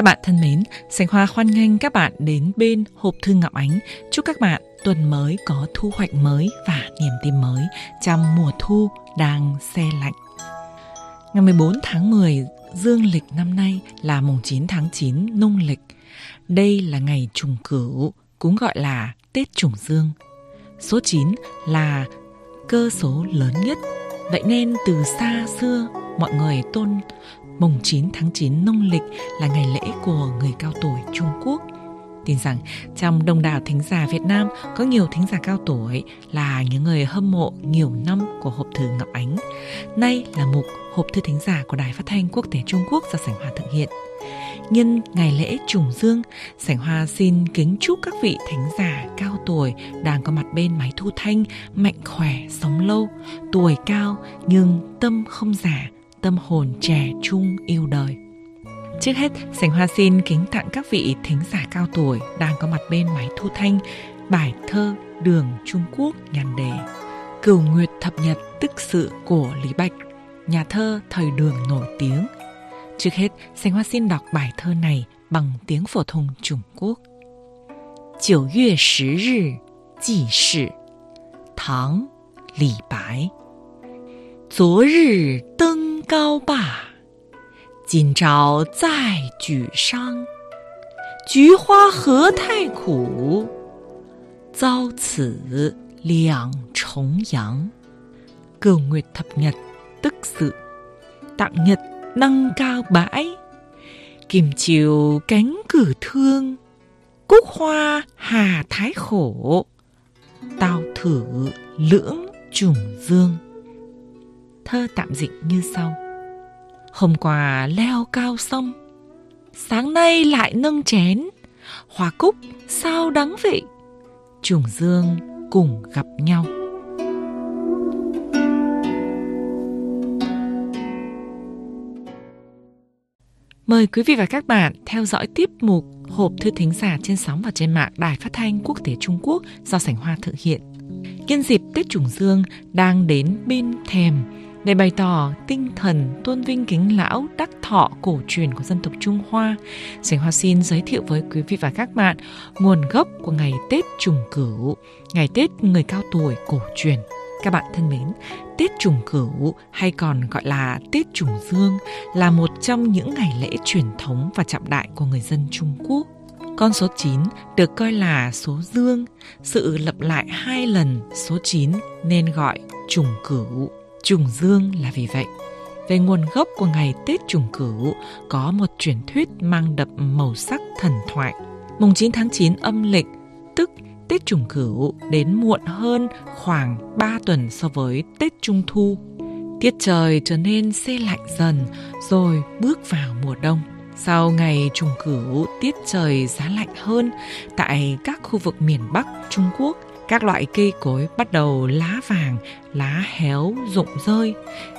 Các bạn thân mến, Sành Hoa hoan nghênh các bạn đến bên hộp thư Ngọc Ánh. Chúc các bạn tuần mới có thu hoạch mới và niềm tin mới trong mùa thu đang xe lạnh. Ngày 14 tháng 10 dương lịch năm nay là mùng 9 tháng 9 nông lịch. Đây là ngày trùng cửu, cũng gọi là Tết trùng dương. Số 9 là cơ số lớn nhất. Vậy nên từ xa xưa mọi người tôn mùng 9 tháng 9 nông lịch là ngày lễ của người cao tuổi Trung Quốc. Tin rằng trong đông đảo thính giả Việt Nam có nhiều thính giả cao tuổi là những người hâm mộ nhiều năm của hộp thư Ngọc Ánh. Nay là mục hộp thư thính giả của Đài Phát thanh Quốc tế Trung Quốc do Sảnh Hoa thực hiện. Nhân ngày lễ trùng dương, Sảnh Hoa xin kính chúc các vị thính giả cao tuổi đang có mặt bên máy thu thanh mạnh khỏe, sống lâu, tuổi cao nhưng tâm không già, tâm hồn trẻ trung yêu đời. Trước hết, Sảnh Hoa xin kính tặng các vị thính giả cao tuổi đang có mặt bên máy thu thanh bài thơ Đường Trung Quốc nhàn đề Cửu Nguyệt Thập Nhật Tức Sự của Lý Bạch, nhà thơ thời đường nổi tiếng. Trước hết, Sảnh Hoa xin đọc bài thơ này bằng tiếng phổ thông Trung Quốc.九月十日记事，唐·李白。昨日登 高罢。今朝再举觞，菊花何太苦，遭此两重阳。Cửu Nguyệt Thập Nhật tức sự Tặng nhật nâng cao bãi Kim chiều cánh cử thương Cúc hoa hà thái khổ Tao thử lưỡng trùng dương Thơ tạm dịch như sau. Hôm qua leo cao sông, Sáng nay lại nâng chén. Hoa cúc sao đắng vị Trùng dương cùng gặp nhau. Mời quý vị và các bạn theo dõi tiếp mục Hộp thư thính giả trên sóng và trên mạng Đài Phát thanh Quốc tế Trung Quốc do Sảnh Hoa thực hiện. Nhân dịp Tết Trùng Dương đang đến bên thềm để bày tỏ tinh thần tôn vinh kính lão đắc thọ cổ truyền của dân tộc Trung Hoa. Sảnh Hoa xin giới thiệu với quý vị và các bạn nguồn gốc của ngày Tết Trùng Cửu, ngày Tết người cao tuổi cổ truyền. Các bạn thân mến, Tết Trùng Cửu hay còn gọi là Tết Trùng Dương là một trong những ngày lễ truyền thống và trọng đại của người dân Trung Quốc. Con số 9 được coi là số dương, sự lặp lại hai lần số 9 nên gọi trùng cửu. Trùng dương là vì vậy. Về nguồn gốc của ngày Tết trùng cửu có một truyền thuyết mang đậm màu sắc thần thoại. Mùng 9 tháng 9 âm lịch, tức Tết trùng cửu đến muộn hơn khoảng 3 tuần so với Tết Trung Thu. Tiết trời trở nên xe lạnh dần rồi bước vào mùa đông. Sau ngày trùng cửu, tiết trời giá lạnh hơn tại các khu vực miền Bắc Trung Quốc các loại cây cối bắt đầu lá vàng, lá héo, rụng rơi,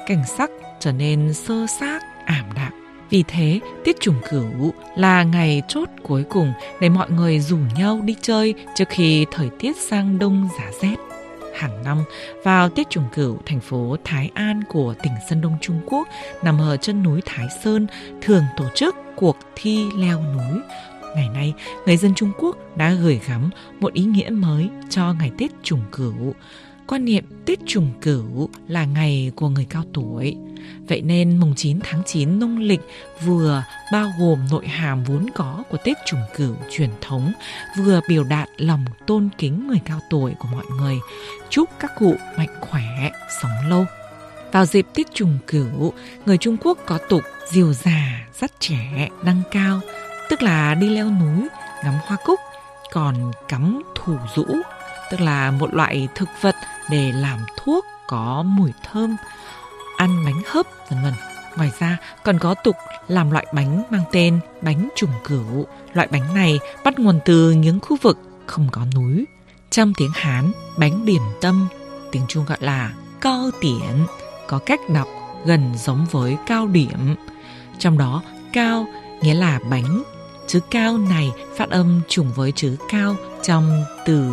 cảnh sắc trở nên sơ xác, ảm đạm. Vì thế, tiết trùng cửu là ngày chốt cuối cùng để mọi người rủ nhau đi chơi trước khi thời tiết sang đông giá rét. Hàng năm, vào tiết Trùng Cửu, thành phố Thái An của tỉnh Sơn Đông Trung Quốc nằm ở chân núi Thái Sơn thường tổ chức cuộc thi leo núi Ngày nay, người dân Trung Quốc đã gửi gắm một ý nghĩa mới cho ngày Tết trùng cửu. Quan niệm Tết trùng cửu là ngày của người cao tuổi. Vậy nên mùng 9 tháng 9 nông lịch vừa bao gồm nội hàm vốn có của Tết trùng cửu truyền thống, vừa biểu đạt lòng tôn kính người cao tuổi của mọi người, chúc các cụ mạnh khỏe, sống lâu. Vào dịp Tết trùng cửu, người Trung Quốc có tục diều già, dắt trẻ, đăng cao, tức là đi leo núi, ngắm hoa cúc, còn cắm thủ rũ, tức là một loại thực vật để làm thuốc có mùi thơm, ăn bánh hấp, vân vân. Ngoài ra còn có tục làm loại bánh mang tên bánh trùng cửu. Loại bánh này bắt nguồn từ những khu vực không có núi. Trong tiếng Hán, bánh điểm tâm, tiếng Trung gọi là cao tiễn, có cách đọc gần giống với cao điểm. Trong đó, cao nghĩa là bánh Chữ cao này phát âm trùng với chữ cao trong từ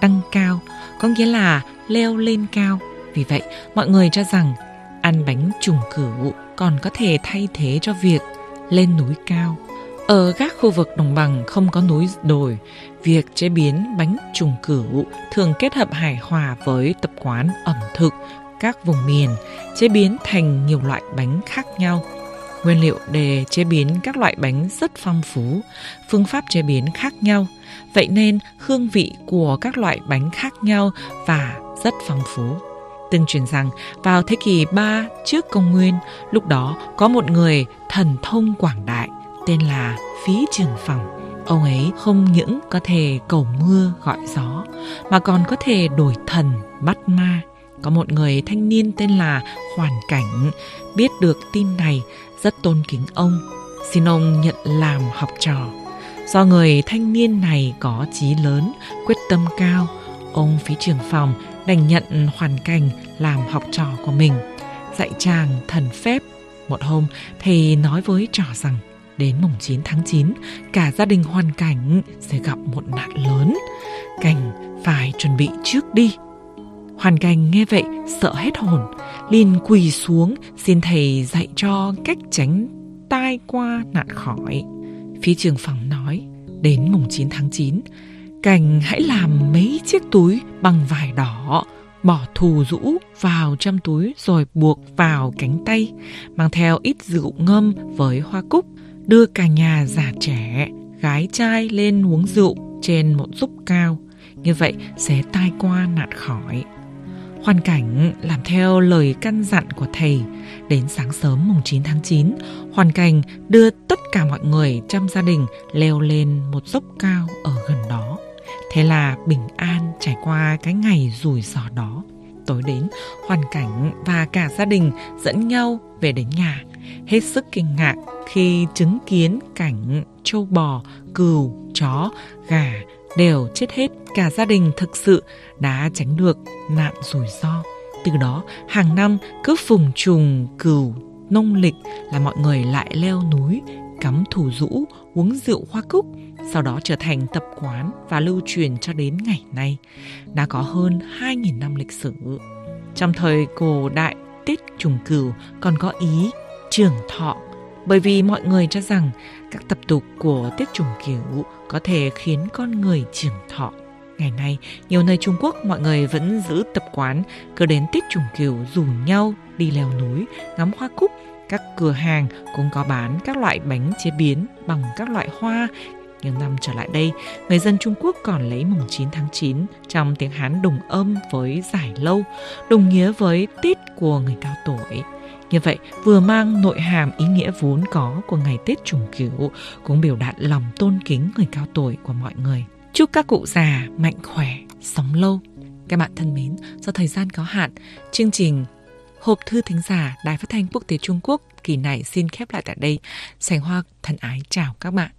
đăng cao, có nghĩa là leo lên cao. Vì vậy, mọi người cho rằng ăn bánh trùng cửu còn có thể thay thế cho việc lên núi cao. Ở các khu vực đồng bằng không có núi đồi, việc chế biến bánh trùng cửu thường kết hợp hài hòa với tập quán ẩm thực các vùng miền, chế biến thành nhiều loại bánh khác nhau. Nguyên liệu để chế biến các loại bánh rất phong phú, phương pháp chế biến khác nhau, vậy nên hương vị của các loại bánh khác nhau và rất phong phú. Từng truyền rằng vào thế kỷ 3 trước công nguyên, lúc đó có một người thần thông quảng đại tên là Phí Trường Phòng. Ông ấy không những có thể cầu mưa gọi gió mà còn có thể đổi thần bắt ma. Có một người thanh niên tên là Hoàn Cảnh biết được tin này rất tôn kính ông, xin ông nhận làm học trò. Do người thanh niên này có chí lớn, quyết tâm cao, ông phí trưởng phòng đành nhận hoàn cảnh làm học trò của mình, dạy chàng thần phép. Một hôm, thầy nói với trò rằng đến mùng 9 tháng 9, cả gia đình hoàn cảnh sẽ gặp một nạn lớn. Cảnh phải chuẩn bị trước đi. Hoàn cảnh nghe vậy sợ hết hồn, liền quỳ xuống xin thầy dạy cho cách tránh tai qua nạn khỏi. Phía trường phòng nói, đến mùng 9 tháng 9, Cảnh hãy làm mấy chiếc túi bằng vải đỏ, bỏ thù rũ vào trong túi rồi buộc vào cánh tay, mang theo ít rượu ngâm với hoa cúc, đưa cả nhà già trẻ, gái trai lên uống rượu trên một giúp cao. Như vậy sẽ tai qua nạn khỏi. Hoàn cảnh làm theo lời căn dặn của thầy, đến sáng sớm mùng 9 tháng 9, Hoàn cảnh đưa tất cả mọi người trong gia đình leo lên một dốc cao ở gần đó. Thế là bình an trải qua cái ngày rủi ro đó. Tối đến, Hoàn cảnh và cả gia đình dẫn nhau về đến nhà, hết sức kinh ngạc khi chứng kiến cảnh trâu bò, cừu, chó, gà đều chết hết cả gia đình thực sự đã tránh được nạn rủi ro. Từ đó, hàng năm cứ phùng trùng cừu nông lịch là mọi người lại leo núi, cắm thủ rũ, uống rượu hoa cúc, sau đó trở thành tập quán và lưu truyền cho đến ngày nay. Đã có hơn 2.000 năm lịch sử. Trong thời cổ đại, Tết trùng cừu còn có ý trường thọ bởi vì mọi người cho rằng các tập tục của Tết trùng cửu có thể khiến con người trưởng thọ. Ngày nay, nhiều nơi Trung Quốc mọi người vẫn giữ tập quán cứ đến Tết trùng cửu rủ nhau đi leo núi, ngắm hoa cúc. Các cửa hàng cũng có bán các loại bánh chế biến bằng các loại hoa. những năm trở lại đây, người dân Trung Quốc còn lấy mùng 9 tháng 9 trong tiếng Hán đồng âm với giải lâu, đồng nghĩa với Tết của người cao tuổi. Như vậy, vừa mang nội hàm ý nghĩa vốn có của ngày Tết trùng cửu, cũng biểu đạt lòng tôn kính người cao tuổi của mọi người. Chúc các cụ già mạnh khỏe, sống lâu. Các bạn thân mến, do thời gian có hạn, chương trình Hộp thư thính giả Đài Phát thanh Quốc tế Trung Quốc kỳ này xin khép lại tại đây. Sành Hoa thân ái chào các bạn.